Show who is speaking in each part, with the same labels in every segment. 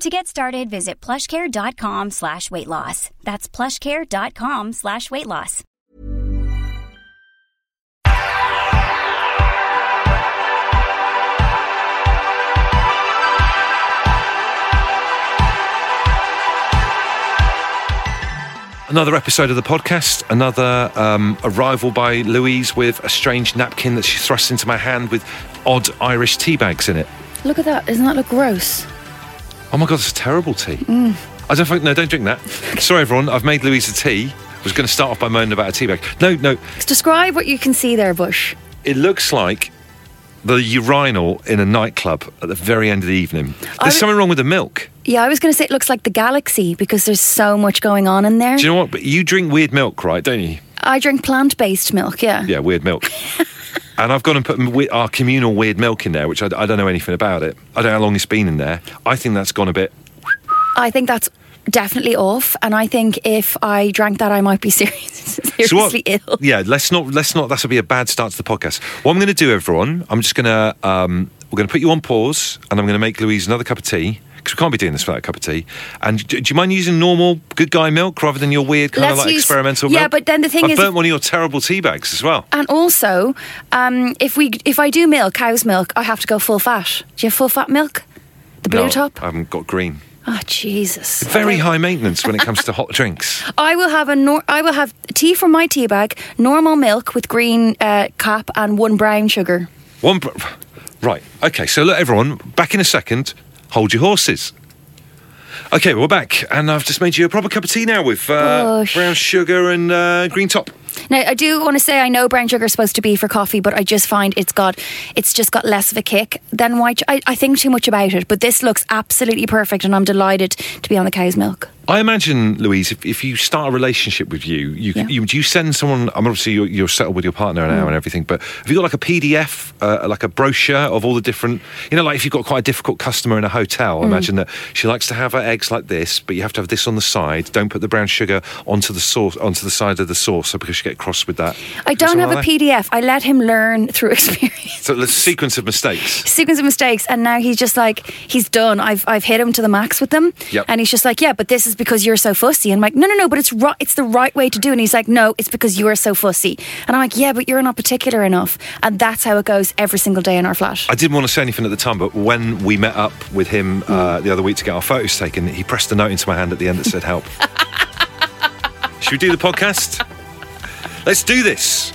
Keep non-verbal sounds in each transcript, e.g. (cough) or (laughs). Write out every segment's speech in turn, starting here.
Speaker 1: To get started, visit plushcare.com slash weight loss. That's plushcare.com slash weight loss.
Speaker 2: Another episode of the podcast, another um, arrival by Louise with a strange napkin that she thrusts into my hand with odd Irish tea bags in it.
Speaker 3: Look at that. Doesn't that look gross?
Speaker 2: Oh my god, it's a terrible tea. I don't think, no, don't drink that. Sorry, everyone, I've made Louise a tea. I was going to start off by moaning about a tea bag. No, no,
Speaker 3: Describe what you can see there, Bush.
Speaker 2: it looks like the urinal in a nightclub at the very end of the evening. There's
Speaker 3: would-
Speaker 2: something wrong with the milk.
Speaker 3: Yeah, I was going to say it looks like the galaxy because there's so much going on in there.
Speaker 2: Do you know what? But you drink weird milk, right? Don't you?
Speaker 3: I drink plant based milk, yeah.
Speaker 2: Yeah, weird milk. (laughs) and I've gone and put our communal weird milk in there, which I, I don't know anything about it. I don't know how long it's been in there. I think that's gone a bit.
Speaker 3: I think that's definitely off. And I think if I drank that, I might be (laughs) serious,
Speaker 2: So what-
Speaker 3: seriously ill.
Speaker 2: Yeah, let's not. Let's not. That's would be a bad start to the podcast. What I'm going to do, everyone, I'm just going to. Um, we're going to put you on pause, and I'm going to make Louise another cup of tea because we can't be doing this without a cup of tea. And do, do you mind using normal good guy milk rather than your weird kind of like
Speaker 3: use-
Speaker 2: experimental
Speaker 3: yeah,
Speaker 2: milk?
Speaker 3: but then the thing is.
Speaker 2: I've
Speaker 3: is-
Speaker 2: burnt one of your terrible tea bags as well.
Speaker 3: And also, um, if we if I do milk, cow's milk, I have to go full fat. Do you have full fat milk? The blue
Speaker 2: No,
Speaker 3: top?
Speaker 2: I haven't got green.
Speaker 3: Oh Jesus!
Speaker 2: Very high maintenance when it comes to (laughs) hot drinks.
Speaker 3: I will have a nor- I will have tea from my tea bag, normal milk with green uh, cap, and one brown sugar.
Speaker 2: One, br- right. Okay. So look, everyone, back in a second. Hold your horses. Okay, we're back, and I've just made you a proper cup of tea now with uh, brown sugar and uh, green top.
Speaker 3: Now, I do want to say I know brown sugar is supposed to be for coffee, but I just find it's got it's just got less of a kick than white. I, I think too much about it, but this looks absolutely perfect, and I'm delighted to be on the cow's milk.
Speaker 2: I imagine, Louise, if, if you start a relationship with you, you,
Speaker 3: Yeah.
Speaker 2: you do you send someone? I'm obviously you're, you're settled with your partner now
Speaker 3: Mm.
Speaker 2: and everything, but have you got like a PDF, uh, like a brochure of all the different? You know, like if you've got quite a difficult customer in a hotel,
Speaker 3: Mm.
Speaker 2: imagine that she likes to have her eggs like this, but you have to have this on the side. Don't put the brown sugar onto the sauce onto the side of the saucer because you get cross with that.
Speaker 3: I don't have a
Speaker 2: Something that?
Speaker 3: PDF. I let him learn through (laughs) experience.
Speaker 2: So a sequence of mistakes.
Speaker 3: sequence of mistakes and now he's just like he's done i've i've hit him to the max with them
Speaker 2: Yep.
Speaker 3: and he's just like yeah but this is because you're so fussy and i'm like no no no but it's right it's the right way to do it and he's like no it's because you are so fussy and i'm like yeah but you're not particular enough and that's how it goes every single day in our flat
Speaker 2: I didn't want to say anything at the time, but when we met up with him uh, the other week to get our photos taken, he pressed a note into my hand at the end that said help. (laughs) Should we do the podcast? Let's do this.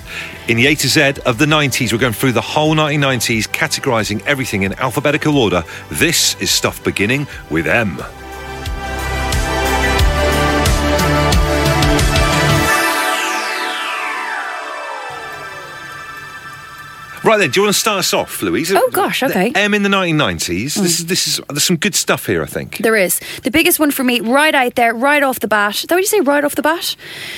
Speaker 2: In the A to Z of the 90s, we're going through the whole 1990s, categorizing everything in alphabetical order. This is stuff beginning with M. Right then, do you want to start us off, Louise?
Speaker 3: Oh, gosh, okay.
Speaker 2: M in the 1990s. This is this is there's some good stuff here, I think.
Speaker 3: there is the biggest one for me right out there right off the bat is that what you say right off the bat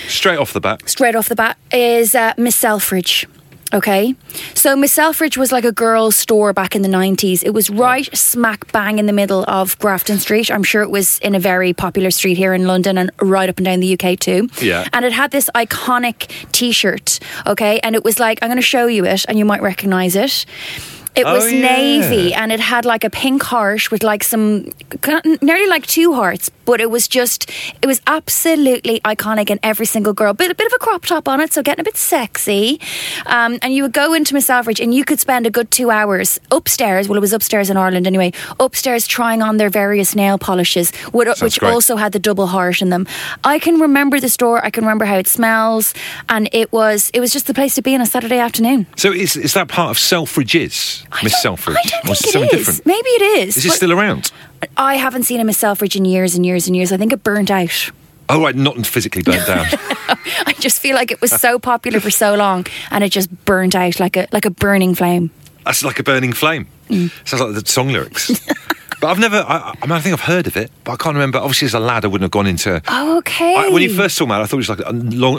Speaker 2: Straight off the bat.
Speaker 3: straight off the bat is uh, miss selfridge Okay. So Miss Selfridge was like a girls' store back in the 90s. It was right smack bang in the middle of Grafton Street. I'm sure it was in a very popular street here in London and right up and down the UK too.
Speaker 2: Yeah.
Speaker 3: And it had this iconic t shirt. Okay. And it was like, I'm going to show you it and you might recognize it. It
Speaker 2: Oh,
Speaker 3: was
Speaker 2: yeah.
Speaker 3: navy and it had like a pink heart with like some nearly like two hearts, but it was just it was absolutely iconic in every single girl. Bit a bit of a crop top on it, so getting a bit sexy. Um, and you would go into Miss Average and you could spend a good two hours upstairs. Well, it was upstairs in Ireland anyway. Upstairs trying on their various nail polishes, which, which also had the double heart in them. I can remember the store. I can remember how it smells, and it was it was just the place to be on a Saturday afternoon.
Speaker 2: So is, is that part of Selfridges, Miss Selfridge?
Speaker 3: I don't think
Speaker 2: it
Speaker 3: is.
Speaker 2: different?
Speaker 3: Maybe it is.
Speaker 2: Is it still around?
Speaker 3: I haven't seen a Miss Selfridge in years and years and years. I think it burnt out.
Speaker 2: Oh, right, not physically burnt (laughs) down.
Speaker 3: I just feel like it was so popular for so long, and it just burnt out like a like a burning flame.
Speaker 2: That's like a burning flame.
Speaker 3: Mm.
Speaker 2: Sounds like the song lyrics. (laughs) but I've never, I, I mean, I think I've heard of it, but I can't remember. Obviously, as a lad, I wouldn't have gone into.
Speaker 3: Okay.
Speaker 2: I, when you first saw me, I thought it was like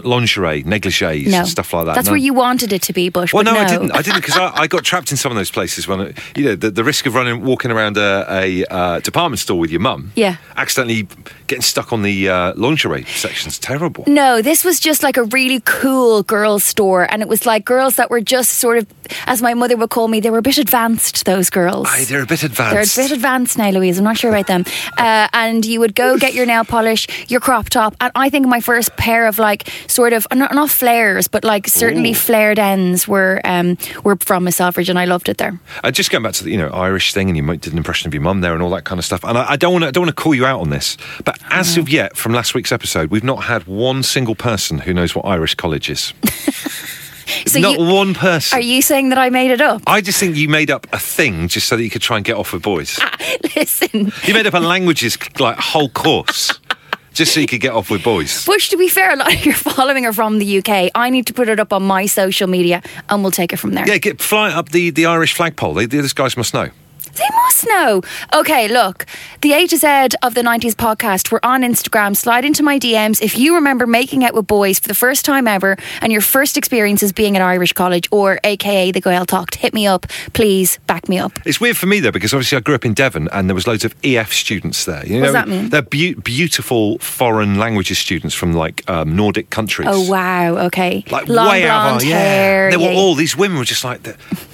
Speaker 2: lingerie, negligees,
Speaker 3: no
Speaker 2: stuff like that.
Speaker 3: That's
Speaker 2: No.
Speaker 3: where you wanted it to be, Bush.
Speaker 2: Well, no,
Speaker 3: no,
Speaker 2: I didn't. I didn't because I, (laughs) I got trapped in some of those places when, you know, the, the risk of running, walking around a, a uh, department store with your mum,
Speaker 3: Yeah.
Speaker 2: accidentally getting stuck on the uh, lingerie section's terrible.
Speaker 3: No, this was just like a really cool girls' store, and it was like girls that were just sort of, as my mother would call me, they were a bit advanced. Those girls.
Speaker 2: Aye, they're a bit advanced.
Speaker 3: They're a bit advanced now, Louise. I'm not sure about them. Uh, and you would go get your nail polish, your crop top, and I think my first pair of like sort of not, not flares, but like certainly
Speaker 2: Ooh.
Speaker 3: flared ends were um, were from Miss Selfridge, and I loved it there.
Speaker 2: Uh, just going back to the you know Irish thing, and you might- did an impression of your mum there and all that kind of stuff. And I, I don't want to don't want to call you out on this, but as of yet, from last week's episode, we've not had one single person who knows what Irish college is. (laughs) (laughs)
Speaker 3: So
Speaker 2: not
Speaker 3: you,
Speaker 2: one person.
Speaker 3: are you saying that I made it up?
Speaker 2: I just think you made up a thing just so that you could try and get off with boys.
Speaker 3: Ah, (laughs) listen,
Speaker 2: You made up a languages like whole course (laughs) just so you could get off with boys.
Speaker 3: Bush. To be fair, a lot of your following are from the UK. I need to put it up on my social media, and we'll take it from there.
Speaker 2: Yeah, get fly up the, the Irish flagpole. They, these guys must know.
Speaker 3: They must know. Okay, look, the A to Z of the 90s podcast, we're on Instagram. Slide into my DMs if you remember making out with boys for the first time ever and your first experiences being at Irish college or AKA the Gaeltacht. Hit me up, please back me up.
Speaker 2: It's weird for me though because obviously I grew up in Devon and there was loads of EF students there. You
Speaker 3: What does that mean?
Speaker 2: They're beau- beautiful foreign languages students from like um, Nordic countries.
Speaker 3: Oh, wow, okay.
Speaker 2: Like
Speaker 3: Long
Speaker 2: way out our, yeah.
Speaker 3: hair.
Speaker 2: They were
Speaker 3: yeah.
Speaker 2: all these women were just like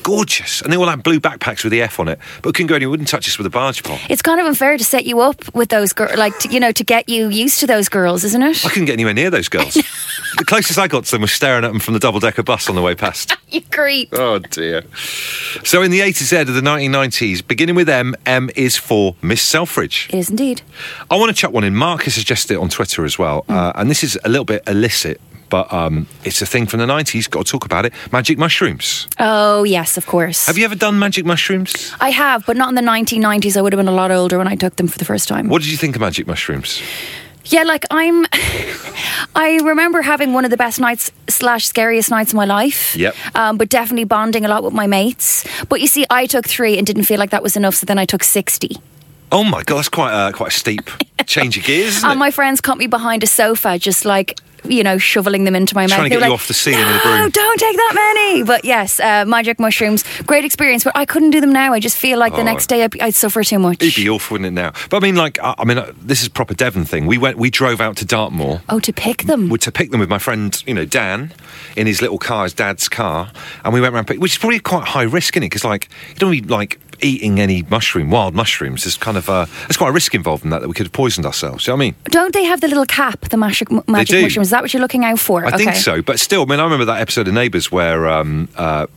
Speaker 2: gorgeous, and they all had blue backpacks with the F on it, but couldn't go and anywhere. Wouldn't touch us with a barge pole.
Speaker 3: It's kind of unfair to set you up with those girls, like, to, you know, to get you used to those girls, isn't it?
Speaker 2: I couldn't get anywhere near those girls. the closest I got to them was staring at them from the double decker bus on the way past. (laughs)
Speaker 3: You creep.
Speaker 2: Oh dear. So in the A to Z of the 1990s, beginning with M, M is for Miss Selfridge.
Speaker 3: It is indeed.
Speaker 2: I want to chuck one in. Mark has suggested it on Twitter as well,
Speaker 3: Hmm.
Speaker 2: uh, and this is a little bit illicit, but um, it's a thing from the 90s. Got to talk about it. Magic mushrooms.
Speaker 3: Oh, yes, of course.
Speaker 2: Have you ever done magic mushrooms?
Speaker 3: I have, but not in the 1990s. I would have been a lot older when I took them for the first time.
Speaker 2: What did you think of magic mushrooms?
Speaker 3: Yeah, like I'm. (laughs) I remember having one of the best nights slash scariest nights of my life.
Speaker 2: Yep.
Speaker 3: Um, but definitely bonding a lot with my mates. But you see, I took three and didn't feel like that was enough, so then I took sixty.
Speaker 2: Oh my god, that's quite a, quite a steep (laughs) change of gears,
Speaker 3: And my friends caught me behind a sofa, just like you know, shoveling them into my mouth.
Speaker 2: Trying to get you
Speaker 3: like,
Speaker 2: off the ceiling
Speaker 3: no,
Speaker 2: with a broom."
Speaker 3: don't take that many. But yes, uh, magic mushrooms, great experience. But I couldn't do them now. I just feel like the
Speaker 2: Oh.
Speaker 3: next day I'd, I'd suffer too much.
Speaker 2: It'd be awful, wouldn't it? Now, but I mean, like, I, I mean, uh, this is proper Devon thing. We went, we drove out to Dartmoor.
Speaker 3: oh, to pick them.
Speaker 2: we- to pick them with my friend, you know, Dan, in his little car, his dad's car, and we went around, which is probably quite high risk, is it? Because like, you don't be like eating any mushroom, wild mushrooms. is kind of uh, there's quite a risk involved in that that we could have poisoned ourselves. You know what I mean?
Speaker 3: Don't they have the little cap, the magic, magic
Speaker 2: do.
Speaker 3: mushrooms? Is that what you're looking out for?
Speaker 2: I think so, but still, I mean, I remember that episode of Neighbours where. Um, uh,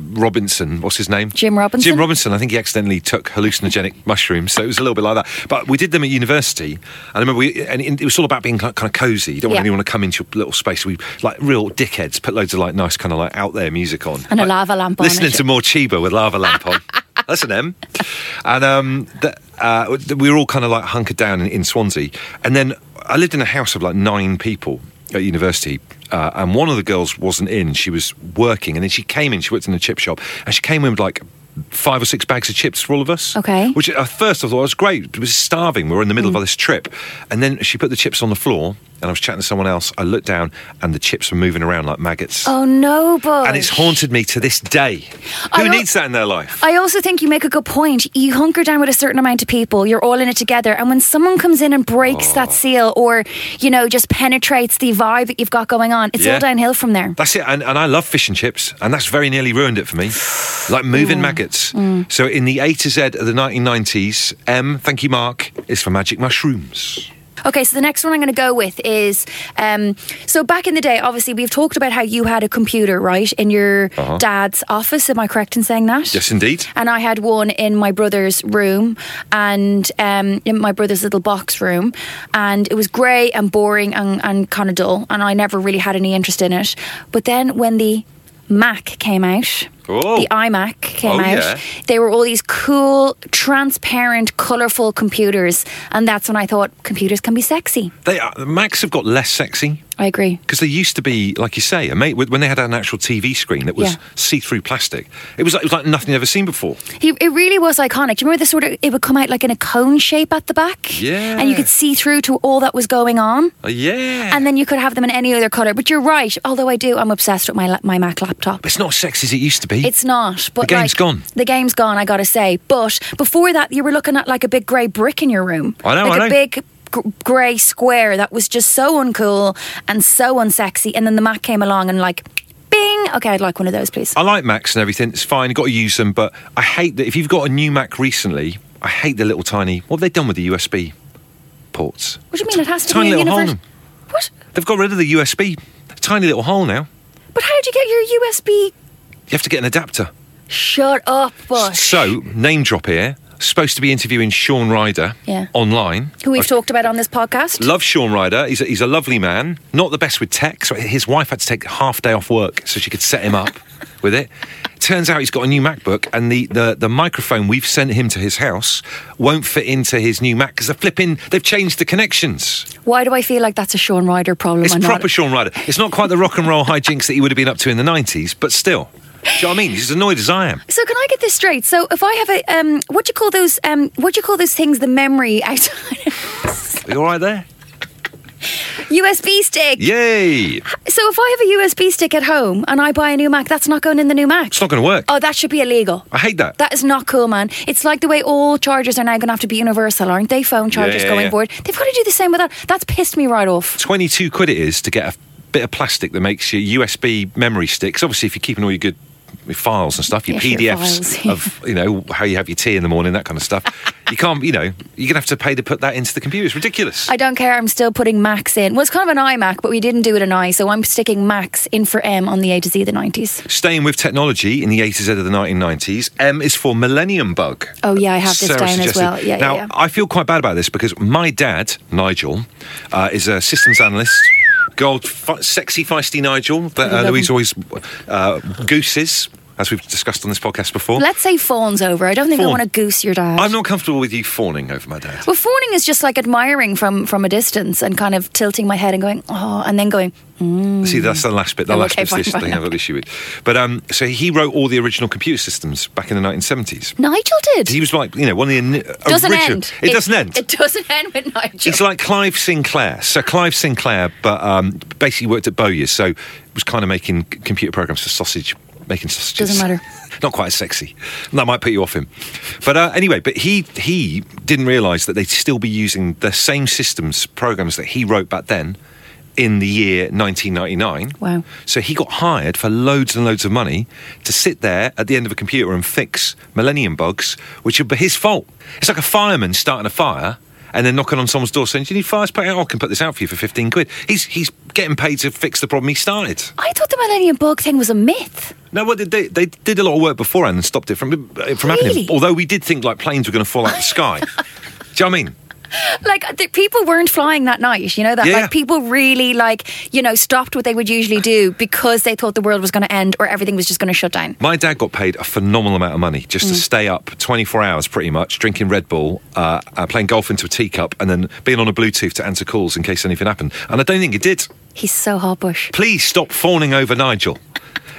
Speaker 2: Robinson, what's his name?
Speaker 3: Jim Robinson?
Speaker 2: Jim Robinson. I think he accidentally took hallucinogenic (laughs) mushrooms, so it was a little bit like that. But we did them at university, and I remember we, and it was all about being kind of cosy. You don't want
Speaker 3: Yeah.
Speaker 2: anyone to come into your little space. We like real dickheads put loads of like nice kind of like out there music on,
Speaker 3: And a lava lamp on
Speaker 2: listening to Morcheeba with lava lamp on. (laughs) That's an M. And um, the, uh, we were all kind of like hunkered down in, in Swansea, and then I lived in a house of like nine people at university. Uh, and one of the girls wasn't in; she was working, and then she came in. She worked in a chip shop, and she came in with like five or six bags of chips for all of us.
Speaker 3: Okay.
Speaker 2: Which at first I thought was great. It was starving. We were in the middle of this trip. And then she put the chips on the floor and I was chatting to someone else. I looked down and the chips were moving around like maggots.
Speaker 3: Oh no, Bush.
Speaker 2: And it's haunted me to this day. Who
Speaker 3: al-
Speaker 2: needs that in their life?
Speaker 3: I also think you make a good point. You hunker down with a certain amount of people, you're all in it together. And when someone comes in and breaks
Speaker 2: Oh.
Speaker 3: that seal or, you know, just penetrates the vibe that you've got going on, it's
Speaker 2: Yeah.
Speaker 3: all downhill from there.
Speaker 2: That's it. And, and I love fish and chips, and that's very nearly ruined it for me. Like moving maggots.
Speaker 3: Mm.
Speaker 2: So in the A to Z of the 1990s, M, thank you, Mark, is for magic mushrooms.
Speaker 3: Okay, so the next one I'm going to go with is um, so back in the day, obviously, we've talked about how you had a computer, right, in your
Speaker 2: Uh-huh.
Speaker 3: dad's office. Am I correct in saying that?
Speaker 2: Yes, indeed.
Speaker 3: And I had one in my brother's room and um, in my brother's little box room. And it was grey and boring and, and kind of dull. And I never really had any interest in it. But then when the Mac came out,
Speaker 2: Oh.
Speaker 3: the iMac came
Speaker 2: Oh,
Speaker 3: out,
Speaker 2: yeah.
Speaker 3: they were all these cool, transparent, colourful computers. And that's when I thought computers can be sexy.
Speaker 2: They are, the Macs have got less sexy.
Speaker 3: I agree.
Speaker 2: Because they used to be, like you say, a mate, when they had an actual TV screen that was
Speaker 3: Yeah.
Speaker 2: see-through plastic. It was like, it was like nothing you'd ever seen before.
Speaker 3: He, it really was iconic. Do you remember the sort of it would come out like in a cone shape at the back?
Speaker 2: Yeah.
Speaker 3: And you could see through to all that was going on.
Speaker 2: Oh, yeah.
Speaker 3: And then you could have them in any other color. But you're right. Although I do, I'm obsessed with my my Mac laptop.
Speaker 2: it's not as sexy as it used to be.
Speaker 3: It's not. But
Speaker 2: The game's
Speaker 3: like,
Speaker 2: gone.
Speaker 3: The game's gone. I gotta say. But before that, you were looking at like a big grey brick in your room.
Speaker 2: I know,
Speaker 3: Like
Speaker 2: I
Speaker 3: a
Speaker 2: know.
Speaker 3: big g- grey square that was just so uncool and so unsexy. And then the Mac came along and like, bing. Okay, I'd like one of those, please.
Speaker 2: I like Macs and everything. It's fine. You've got to use them, but I hate that if you've got a new Mac recently, I hate the little tiny. What have they done with the USB ports?
Speaker 3: What do you mean? It has to
Speaker 2: Tiny
Speaker 3: be a
Speaker 2: little hole in them.
Speaker 3: What?
Speaker 2: They've got rid of the USB. Tiny little hole now.
Speaker 3: But how do you get your USB?
Speaker 2: You have to get an adapter.
Speaker 3: Shut up, Bush.
Speaker 2: So, name drop here. Supposed to be interviewing Shaun Ryder
Speaker 3: Yeah.
Speaker 2: online.
Speaker 3: Who we've
Speaker 2: I
Speaker 3: talked about on this podcast.
Speaker 2: Love Shaun Ryder. He's a, he's a lovely man. Not the best with tech. So his wife had to take half day off work so she could set him up (laughs) with it. Turns out he's got a new MacBook, and the, the, the microphone we've sent him to his house won't fit into his new Mac because they're flipping. They've changed the connections.
Speaker 3: Why do I feel like that's a Shaun Ryder problem?
Speaker 2: It's proper
Speaker 3: not-
Speaker 2: Shaun Ryder. It's not quite the rock and roll hijinks that he would have been up to in the nineties, but still. Do you know what I mean? He's as annoyed as I am.
Speaker 3: So can I get this straight? So if I have a um, what do you call those um, what do you call those things? The memory outside
Speaker 2: Are you all right there?
Speaker 3: USB stick.
Speaker 2: Yay!
Speaker 3: So if I have a USB stick at home and I buy a new Mac, that's not going in the new Mac.
Speaker 2: It's not going to work.
Speaker 3: Oh, that should be illegal.
Speaker 2: I hate that.
Speaker 3: That is not cool, man. It's like the way all chargers are now going to have to be universal, aren't they? Phone chargers
Speaker 2: yeah,
Speaker 3: going
Speaker 2: yeah.
Speaker 3: forward. They've got to do the same with that. That's pissed me right off.
Speaker 2: 22 quid it is to get a bit of plastic that makes your USB memory sticks. Obviously, if you're keeping all your good files and stuff, your
Speaker 3: Yes, your
Speaker 2: PDFs
Speaker 3: files, yeah.
Speaker 2: of, you know, how you have your tea in the morning, that kind of stuff, you can't, you know, you're to have to pay to put that into the computer. It's ridiculous.
Speaker 3: I don't care. I'm still putting Macs in. Well, it's kind of an iMac, but we didn't do it an i, so I'm sticking Macs in for M on the A to Z of the 90s.
Speaker 2: Staying with technology in the A to Z of the 1990s, M is for Millennium Bug.
Speaker 3: Oh, yeah, I have this
Speaker 2: Sarah
Speaker 3: down as well. Yeah, yeah,
Speaker 2: now,
Speaker 3: yeah.
Speaker 2: I feel quite bad about this because my dad, Nigel, uh, is a systems analyst. Gold, sexy, feisty Nigel that uh, Louise always uh, gooses, as we've discussed on this podcast before.
Speaker 3: Let's say fawn's over. I don't think I want to goose your dad.
Speaker 2: I'm not comfortable with you fawning over my dad.
Speaker 3: Well, fawning is just like admiring from from a distance and kind of tilting my head and going, oh, and then going,
Speaker 2: See, that's the last bit. The
Speaker 3: Oh,
Speaker 2: last
Speaker 3: okay,
Speaker 2: bit's this thing I've got issue with. But um, so he wrote all the original computer systems back in the 1970s.
Speaker 3: Nigel did.
Speaker 2: He was like, you know, one of the ini-
Speaker 3: doesn't
Speaker 2: original.
Speaker 3: end.
Speaker 2: It, doesn't end.
Speaker 3: It doesn't end with Nigel.
Speaker 2: It's like Clive Sinclair. So Clive Sinclair, but um, basically worked at Bowyer's, so was kind of making computer programs for sausage, making sausages.
Speaker 3: Doesn't matter. (laughs)
Speaker 2: Not quite as sexy. That might put you off him. But uh, anyway, but he he didn't realise that they'd still be using the same systems programs that he wrote back then. In the year 1999.
Speaker 3: Wow.
Speaker 2: So he got hired for loads and loads of money to sit there at the end of a computer and fix millennium bugs, which would be his fault. It's like a fireman starting a fire and then knocking on someone's door saying, Do you need fire? Oh, I can put this out for you for 15 quid. He's, he's getting paid to fix the problem he started.
Speaker 3: I thought the Millennium Bug thing was a myth.
Speaker 2: No, well, they, they did a lot of work beforehand and stopped it from, from happening. Although we did think like planes were going to fall out of the sky. (laughs) Do you know what I mean? (laughs)
Speaker 3: Like the, people weren't flying that night. You know that.
Speaker 2: Yeah.
Speaker 3: Like people really like you know stopped what they would usually do because they thought the world was going to end or everything was just going to shut down.
Speaker 2: My dad got paid a phenomenal amount of money just
Speaker 3: Mm.
Speaker 2: to stay up 24 hours pretty much, drinking Red Bull, uh, uh, playing golf into a teacup, and then being on a Bluetooth to answer calls in case anything happened. And I don't think it did.
Speaker 3: He's so hot bush.
Speaker 2: Please stop fawning over Nigel.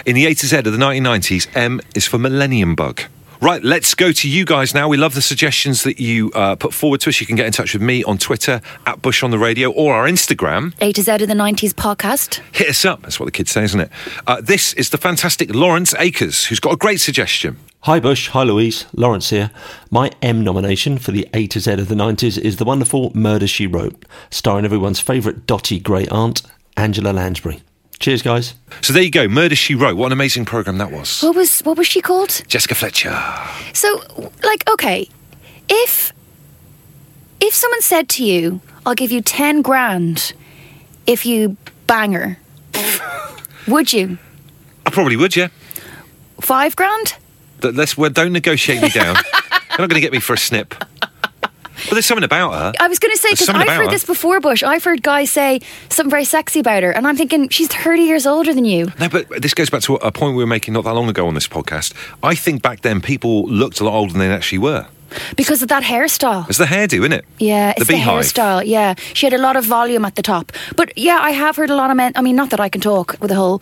Speaker 2: In the A to Z of the 1990s, M is for Millennium Bug. Right, let's go to you guys now. We love the suggestions that you uh, put forward to us. You can get in touch with me on Twitter at Bush on the Radio or our Instagram.
Speaker 3: A to Z of the 90s podcast.
Speaker 2: Hit us up. That's what the kids say, isn't it? Uh, this is the fantastic Lawrence Akers, who's got a great suggestion.
Speaker 4: Hi Bush, hi Louise, Lawrence here. My M nomination for the A to Z of the 90s is the wonderful Murder She Wrote, starring everyone's favourite dotty grey aunt, Angela Lansbury. Cheers, guys.
Speaker 2: So there you go. Murder She Wrote. What an amazing program that was.
Speaker 3: What was what was she called?
Speaker 2: Jessica Fletcher.
Speaker 3: So, like, okay, if if someone said to you, "I'll give you ten grand if you bang her," (laughs) would you?
Speaker 2: I probably would, yeah.
Speaker 3: Five grand?
Speaker 2: Th- Let's, well, don't negotiate me down. (laughs) You're not going to get me for a snip. But there's something about her.
Speaker 3: I was going to say because I've heard
Speaker 2: her.
Speaker 3: this before, Bush. I've heard guys say something very sexy about her, and I'm thinking she's 30 years older than you.
Speaker 2: No, but this goes back to a point we were making not that long ago on this podcast. I think back then people looked a lot older than they actually were.
Speaker 3: Because of that hairstyle.
Speaker 2: It's the hairdo, isn't it?
Speaker 3: Yeah, it's
Speaker 2: the
Speaker 3: the, hairstyle. Yeah, she had a lot of volume at the top. But yeah, I have heard a lot of men. I mean, not that I can talk with the whole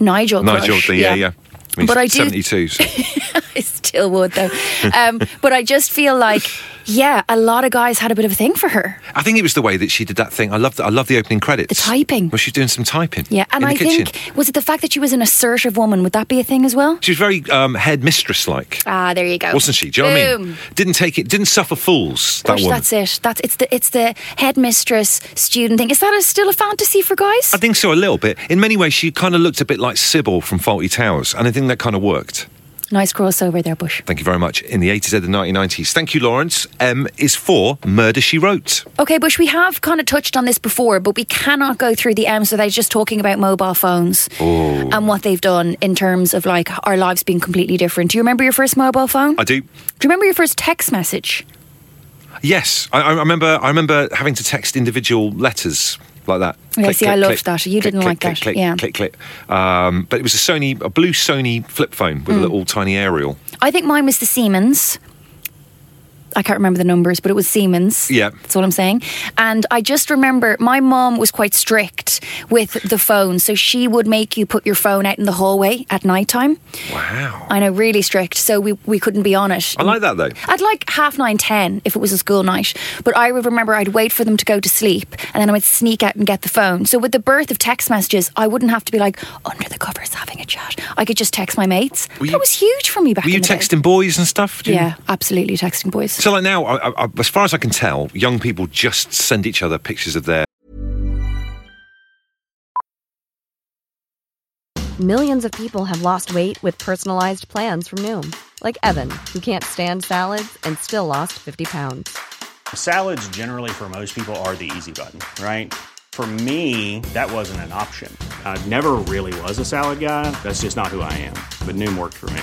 Speaker 3: Nigel.
Speaker 2: Nigel,
Speaker 3: crush.
Speaker 2: the, yeah, yeah. I mean,
Speaker 3: But I do-
Speaker 2: 72. So. (laughs)
Speaker 3: I still would though. um, but I just feel like, yeah, a lot of guys had a bit of a thing for her.
Speaker 2: I think it was the way that she did that thing. I love the, I love the opening credits.
Speaker 3: The typing.
Speaker 2: Well, she's doing some typing.
Speaker 3: Yeah, and I
Speaker 2: kitchen.
Speaker 3: think was it the fact that she was an assertive woman? Would that be a thing as well?
Speaker 2: She was very um, headmistress like.
Speaker 3: Ah, there you go.
Speaker 2: Wasn't she? Do you know what I mean?
Speaker 3: Boom.
Speaker 2: Didn't take it, didn't suffer fools, that
Speaker 3: Gosh,
Speaker 2: woman.
Speaker 3: that's it. That's it's the it's the headmistress student thing. Is that a, still a fantasy for guys?
Speaker 2: I think so, a little bit. In many ways, she kind of looked a bit like Sybil from Fawlty Towers, and I think that kind of worked.
Speaker 3: nice crossover there, Bush.
Speaker 2: Thank you very much. In the 80s and the 1990s. Thank you, Lawrence. M is for Murder She Wrote.
Speaker 3: Okay, Bush, we have kind of touched on this before, but we cannot go through the M's without just talking about mobile phones oh. and what they've done in terms of like our lives being completely different. Do you remember your first mobile phone?
Speaker 2: I do.
Speaker 3: Do you remember your first text message?
Speaker 2: Yes, I, I remember. I remember having to text individual letters like that.
Speaker 3: Yeah, see, I loved that. You didn't like
Speaker 2: click,
Speaker 3: that.
Speaker 2: Click,
Speaker 3: Yeah.
Speaker 2: click, click. Um, but it was a Sony, a blue Sony flip phone with a little tiny aerial.
Speaker 3: I think mine was the Siemens. I can't remember the numbers, but it was Siemens.
Speaker 2: Yeah.
Speaker 3: That's what I'm saying. And I just remember my mom was quite strict with the phone. So she would make you put your phone out in the hallway at night time.
Speaker 2: Wow.
Speaker 3: I know, really strict. So we, we couldn't be on it.
Speaker 2: I like that though.
Speaker 3: I'd like half nine, ten if it was a school night. But I would remember I'd wait for them to go to sleep and then I would sneak out and get the phone. So with the birth of text messages, I wouldn't have to be like under the covers having a chat. I could just text my mates.
Speaker 2: Were
Speaker 3: that
Speaker 2: you-
Speaker 3: was huge for me back
Speaker 2: Were you
Speaker 3: in the day.
Speaker 2: texting boys and stuff?
Speaker 3: Yeah, absolutely texting boys.
Speaker 2: So like now, I, I, as far as I can tell, young people just send each other pictures of their
Speaker 5: Millions of people have lost weight with personalized plans from Noom, like Evan, who can't stand salads and still lost 50 pounds.
Speaker 6: Salads, generally, for most people, are the easy button, right? For me, that wasn't an option. I never really was a salad guy. That's just not who I am. But Noom worked for me.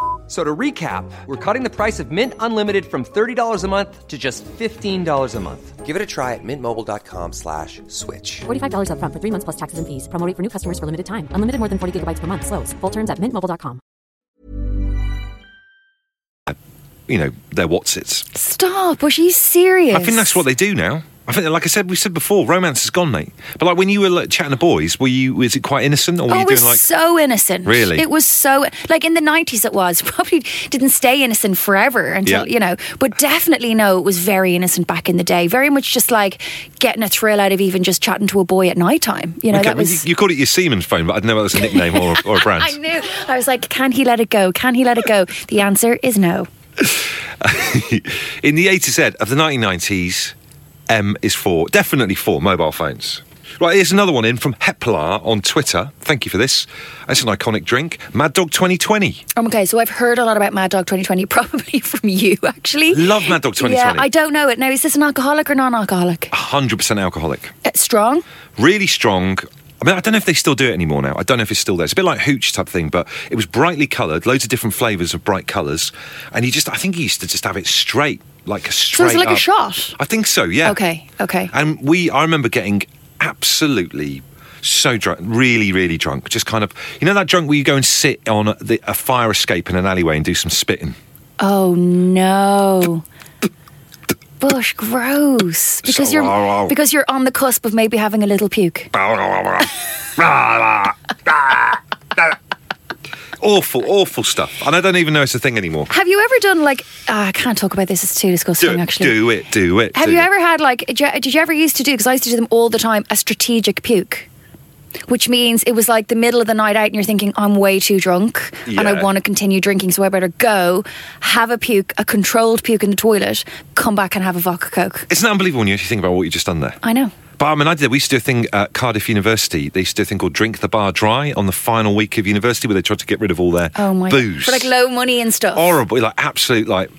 Speaker 7: F- So to recap, we're cutting the price of Mint Unlimited from $30 a month to just $15 a month. Give it a try at mintmobile.com slash switch.
Speaker 8: $45 upfront for three months plus taxes and fees. Promo rate for new customers for limited time. Unlimited more than 40 gigabytes per month. Slows. Full terms at mintmobile.com.
Speaker 2: Uh, you know, their whatsits.
Speaker 3: Stop, Bush, are you serious?
Speaker 2: I think that's what they do now. I think, like I said, we said before, romance is gone, mate. But like when you were like, chatting to boys, were you was it quite innocent, or were
Speaker 3: Oh,
Speaker 2: you
Speaker 3: it was
Speaker 2: doing like?
Speaker 3: so innocent.
Speaker 2: Really?
Speaker 3: It was so like in the nineties. It was (laughs) probably didn't stay innocent forever until
Speaker 2: Yeah.
Speaker 3: you know, but definitely no, it was very innocent back in the day. Very much just like getting a thrill out of even just chatting to a boy at night time. You know,
Speaker 2: Okay,
Speaker 3: that
Speaker 2: well,
Speaker 3: was.
Speaker 2: you, you called it your Siemens phone, but I didn't know whether it was a nickname or, or a (laughs) brand.
Speaker 3: I knew. I was like, can he let it go? Can he let it go? The answer is no. (laughs)
Speaker 2: In the A to Z of the 1990s, M is for definitely for mobile phones. Right, here's another one in from Heplar on Twitter. Thank you for this. That's an iconic drink. Mad Dog 2020.
Speaker 3: Um, Okay, so I've heard a lot about Mad Dog 2020, (laughs) probably from you, actually.
Speaker 2: Love Mad Dog 2020.
Speaker 3: Yeah, I don't know it. Now, is this an alcoholic or non alcoholic?
Speaker 2: 100% alcoholic.
Speaker 3: Uh, strong?
Speaker 2: Really strong. I mean, I don't know if they still do it anymore now. I don't know if it's still there. It's a bit like hooch type thing, but it was brightly coloured, loads of different flavours of bright colours, and you just, I think he used to just have it straight, like a
Speaker 3: So
Speaker 2: straight.
Speaker 3: it's like a shot.
Speaker 2: I think so. Yeah.
Speaker 3: Okay, okay.
Speaker 2: And we, I remember getting absolutely so drunk, really, really drunk. Just kind of, you know, that drunk where you go and sit on a, the, a fire escape in an alleyway and do some spitting.
Speaker 3: Oh no. Bush, gross. Because
Speaker 2: So-
Speaker 3: you're because you're on the cusp of maybe having a little puke. (laughs) (laughs)
Speaker 2: awful, awful stuff. And I don't even know it's a thing anymore.
Speaker 3: Have you ever done like ah, I can't talk about this, it's too disgusting
Speaker 2: Do,
Speaker 3: actually.
Speaker 2: do it, do it.
Speaker 3: Have
Speaker 2: do
Speaker 3: you
Speaker 2: it.
Speaker 3: ever had like did you, did you ever used to do because I used to do them all the time a strategic puke? Which means it was like the middle of the night out and you're thinking I'm way too drunk and I want to continue drinking so I better go have a puke, a controlled puke in the toilet, come back and have a vodka coke.
Speaker 2: It's not unbelievable when you actually think about what you've just done there?
Speaker 3: I know.
Speaker 2: But I mean, I did. We used to do a thing at Cardiff University. They used to do a thing called Drink the Bar Dry on the final week of university, where they tried to get rid of all their
Speaker 3: Oh my
Speaker 2: booze.
Speaker 3: For like low money and stuff.
Speaker 2: horrible, like absolute, like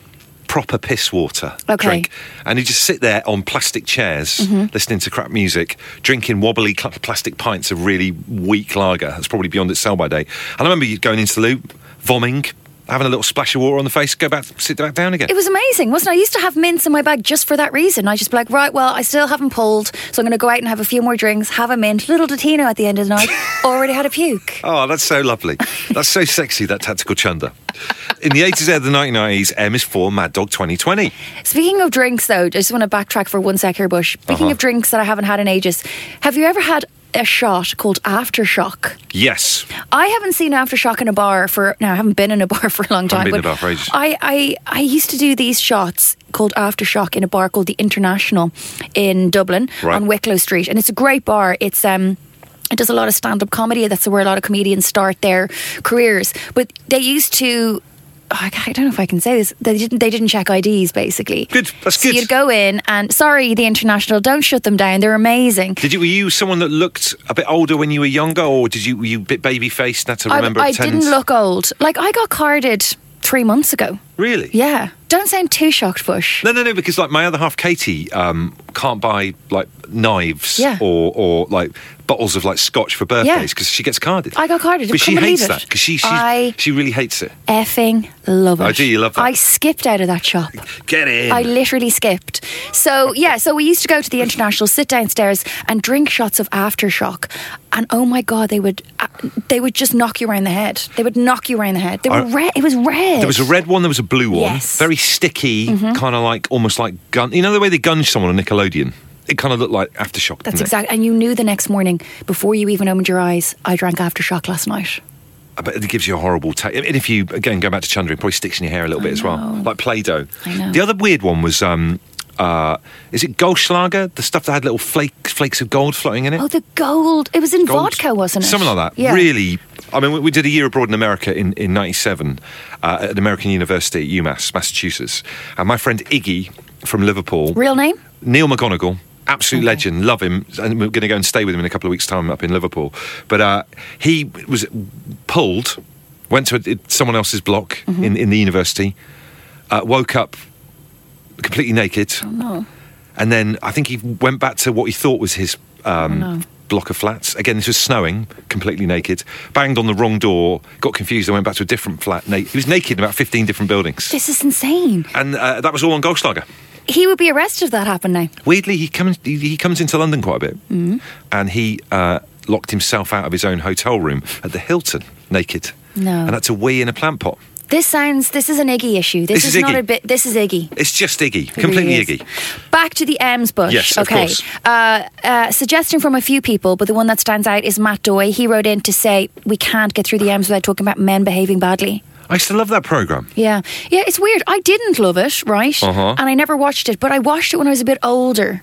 Speaker 2: proper piss water
Speaker 3: Okay.
Speaker 2: drink. And you just sit there on plastic chairs,
Speaker 3: Mhm.
Speaker 2: listening to crap music, drinking wobbly cl- plastic pints of really weak lager. That's probably beyond its sell by date. And I remember you going into the loo, vomiting, having a little splash of water on the face, go back, sit back down again.
Speaker 3: It was amazing, wasn't it? I used to have mints in my bag just for that reason. I just be like, right, well, I still haven't pulled, so I'm going to go out and have a few more drinks, have a mint, little Datino at the end of the night. (laughs) Already had a puke.
Speaker 2: Oh, that's so lovely. That's so sexy, that tactical chunder. In the 80s and the 1990s, M is for Mad Dog 2020.
Speaker 3: Speaking of drinks, though, I just want to backtrack for one sec here, Bush. Speaking
Speaker 2: Uh-huh.
Speaker 3: of drinks that I haven't had in ages, have you ever had a shot called Aftershock?
Speaker 2: Yes.
Speaker 3: I haven't seen Aftershock in a bar for now. I haven't been in a (laughs) bar for a long time.
Speaker 2: been
Speaker 3: but
Speaker 2: for ages.
Speaker 3: I, I I used to do these shots called Aftershock in a bar called the International in Dublin
Speaker 9: Right.
Speaker 3: on Wicklow Street, and it's a great bar. It's um. It does a lot of stand-up comedy. That's where a lot of comedians start their careers. But they used to. Oh, I I don't know if I can say this. They didn't. They didn't check IDs. Basically,
Speaker 2: good. That's
Speaker 3: so
Speaker 2: good.
Speaker 3: you'd go in and sorry, the international. Don't shut them down. They're amazing.
Speaker 2: Did you were you someone that looked a bit older when you were younger, or did you were you a bit baby faced? Had to
Speaker 3: I,
Speaker 2: remember.
Speaker 3: I
Speaker 2: attend-
Speaker 3: didn't look old. Like I got carded three months ago.
Speaker 2: Really?
Speaker 3: Yeah. Don't sound too shocked, Bush.
Speaker 2: No, no, no. Because like my other half, Katie, um, can't buy like knives
Speaker 3: Yeah.
Speaker 2: or or like bottles of like scotch for birthdays because she gets carded.
Speaker 3: I got carded.
Speaker 2: but she hates that because she she,
Speaker 3: I-
Speaker 2: she really hates it.
Speaker 3: Effing love it.
Speaker 2: Oh, do you love that?
Speaker 3: I skipped out of that shop.
Speaker 2: Get in.
Speaker 3: I literally skipped. So yeah, so we used to go to the international, sit downstairs, and drink shots of aftershock. And oh my god, they would uh, they would just knock you around the head. They would knock you around the head. They were
Speaker 2: I-
Speaker 3: red. It was red.
Speaker 2: There was a red one. There was a blue one.
Speaker 3: Yes.
Speaker 2: Very sticky,
Speaker 3: Mhm.
Speaker 2: kind of like almost like gun. You know the way they gunge someone on Nickelodeon. It kind of looked like aftershock.
Speaker 3: That's
Speaker 2: didn't it?
Speaker 3: exact. And you knew the next morning before you even opened your eyes. I drank aftershock last night.
Speaker 2: I bet it gives you a horrible taste. And if you again go back to chunder, it probably sticks in your hair a little bit as well, like Play-Doh. The other weird one was, um, uh, is it Goldschlager? The stuff that had little flake, flakes of gold floating in it.
Speaker 3: Oh, the gold. It was in
Speaker 2: Gold-
Speaker 3: vodka, wasn't it?
Speaker 2: Something like that.
Speaker 3: Yeah.
Speaker 2: Really. I mean, we, we did a year abroad in America in, in 97 uh, at an American university at UMass, Massachusetts. And my friend Iggy from Liverpool,
Speaker 3: Real name?
Speaker 2: Neil McGonigal, absolute legend, love him, and we're going to go and stay with him in a couple of weeks' time up in Liverpool. But uh, he was pulled, went to a, someone else's block
Speaker 3: Mm-hmm.
Speaker 2: in, in the university, uh, woke up completely naked,
Speaker 3: Oh no.
Speaker 2: and then I think he went back to what he thought was his um,
Speaker 3: Oh, no.
Speaker 2: block of flats. Again, this was snowing, completely naked. Banged on the wrong door, got confused, and went back to a different flat. Na- he was naked in about 15 different buildings.
Speaker 3: This is insane.
Speaker 2: And uh, that was all on Goldschlager.
Speaker 3: He would be arrested if that happened now.
Speaker 2: Weirdly, he comes he, he comes into London quite a bit,
Speaker 3: Mm.
Speaker 2: and he uh, locked himself out of his own hotel room at the Hilton, naked,
Speaker 3: No.
Speaker 2: and had to wee in a plant pot.
Speaker 3: This sounds. This is an Iggy issue. This,
Speaker 2: This
Speaker 3: is,
Speaker 2: is
Speaker 3: not a bit. This is Iggy.
Speaker 2: It's just Iggy,
Speaker 3: It
Speaker 2: completely
Speaker 3: really.
Speaker 2: Iggy.
Speaker 3: Back to the M's bush.
Speaker 2: Yes, of
Speaker 3: okay.
Speaker 2: course.
Speaker 3: Uh, uh, suggestion from a few people, but the one that stands out is Matt Doy. He wrote in to say we can't get through the M's without talking about men behaving badly.
Speaker 2: I used to love that program.
Speaker 3: Yeah, yeah. It's weird. I didn't love it, right?
Speaker 2: Uh-huh.
Speaker 3: And I never watched it, but I watched it when I was a bit older,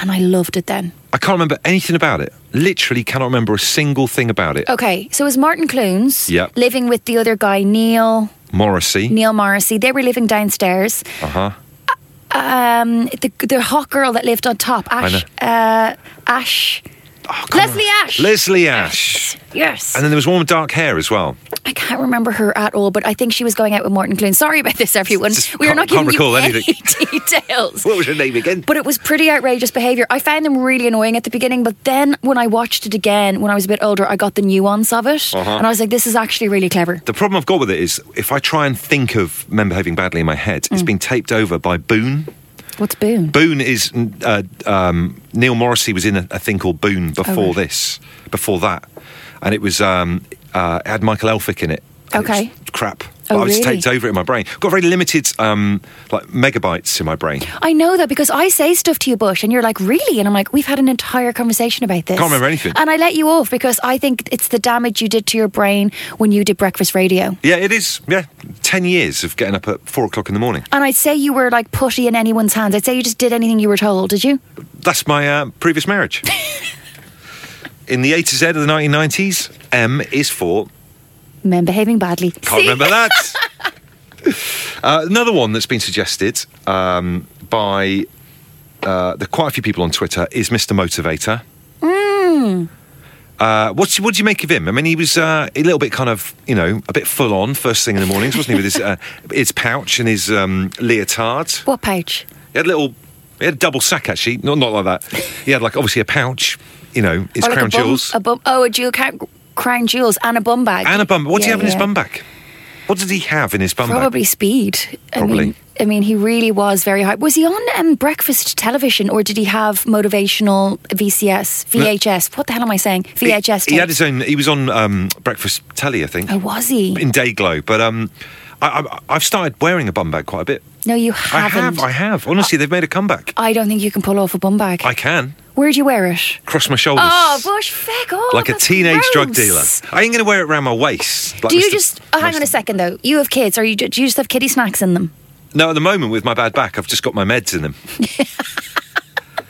Speaker 3: and I loved it then.
Speaker 2: I can't remember anything about it. Literally, cannot remember a single thing about it.
Speaker 3: Okay, so it was Martin Clunes
Speaker 2: Yep.
Speaker 3: living with the other guy, Neil
Speaker 2: Morrissey.
Speaker 3: Neil Morrissey. They were living downstairs.
Speaker 2: Uh huh.
Speaker 3: Um, the the hot girl that lived on top, Ash. Uh, Ash. Leslie Ash.
Speaker 2: Leslie Ash.
Speaker 3: yes.
Speaker 2: And then there was one with dark hair as well.
Speaker 3: I can't remember her at all, but I think she was going out with Morton Clune. Sorry about this, everyone.
Speaker 2: Just
Speaker 3: we are not giving you
Speaker 2: recall
Speaker 3: any (laughs) details.
Speaker 2: What was her name again?
Speaker 3: But it was pretty outrageous behaviour. I found them really annoying at the beginning, but then when I watched it again, when I was a bit older, I got the nuance of it.
Speaker 2: Uh-huh.
Speaker 3: And I was like, this is actually really clever.
Speaker 2: The problem I've got with it is if I try and think of men behaving badly in my head,
Speaker 3: Mm.
Speaker 2: it's been taped over by Boone.
Speaker 3: What's Boone?
Speaker 2: Boone is uh, um, Neil Morrissey was in a, a thing called Boone before
Speaker 3: Oh, right.
Speaker 2: this, before that, and it was um, uh, it had Michael Elphick in it. Okay. it was
Speaker 3: Okay. Oh,
Speaker 2: But I was
Speaker 3: really?
Speaker 2: taped over it in my brain. Got very limited um, like megabytes in my brain.
Speaker 3: I know that because I say stuff to you, Bush, and you're like, really? And I'm like, we've had an entire conversation about this.
Speaker 2: Can't remember anything.
Speaker 3: And I let you off because I think it's the damage you did to your brain when you did breakfast radio.
Speaker 2: Yeah, it is. Yeah, ten years of getting up at four o'clock in the morning.
Speaker 3: And I'd say you were like putty in anyone's hands. I'd say you just did anything you were told, did you?
Speaker 2: That's my uh, previous marriage. (laughs) in the A to Z of the 1990s, M is for
Speaker 3: Men behaving badly.
Speaker 2: Can't remember that. (laughs) uh, another one that's been suggested um, by uh, the quite a few people on Twitter is Mr. Motivator.
Speaker 3: Mm.
Speaker 2: Uh, what's, what do you make of him? I mean, he was uh, a little bit kind of, you know, a bit full on first thing in the mornings, wasn't he? With his, (laughs) uh, his pouch and his um, leotard.
Speaker 3: What pouch?
Speaker 2: He had a little, he had a double sack actually, not not like that. He had like obviously a pouch, you know, his
Speaker 3: Or like
Speaker 2: crown
Speaker 3: a bum,
Speaker 2: jewels
Speaker 3: A bum, oh, a jewel ca- crown jewels and a bum bag.
Speaker 2: and a bum. What did he
Speaker 3: Yeah,
Speaker 2: have in his
Speaker 3: yeah.
Speaker 2: bum bag? What did he have in his bum bag?
Speaker 3: Probably speed. I
Speaker 2: Probably.
Speaker 3: mean, I mean, he really was very high. Was he on um, breakfast television or did he have motivational VCS, VHS? What the hell am I saying? VHS.
Speaker 2: He, he had his own. He was on um, breakfast telly, I think,
Speaker 3: Oh, was he?
Speaker 2: in Dayglow. But um, I, I, I've started wearing a bum bag quite a bit.
Speaker 3: No, you haven't.
Speaker 2: I have. I have. Honestly, they've made a comeback.
Speaker 3: I don't think you can pull off a bum bag.
Speaker 2: I can
Speaker 3: Where'd you wear it?
Speaker 2: Across my shoulders.
Speaker 3: Oh, Bush, feck off.
Speaker 2: like a teenage drug dealer. I ain't going to wear it around my waist. like
Speaker 3: Do you
Speaker 2: Mr.
Speaker 3: just oh, hang on a second though? You have kids, or you do you just have kiddie snacks in them?
Speaker 2: No, at the moment with my bad back, I've just got my meds in them.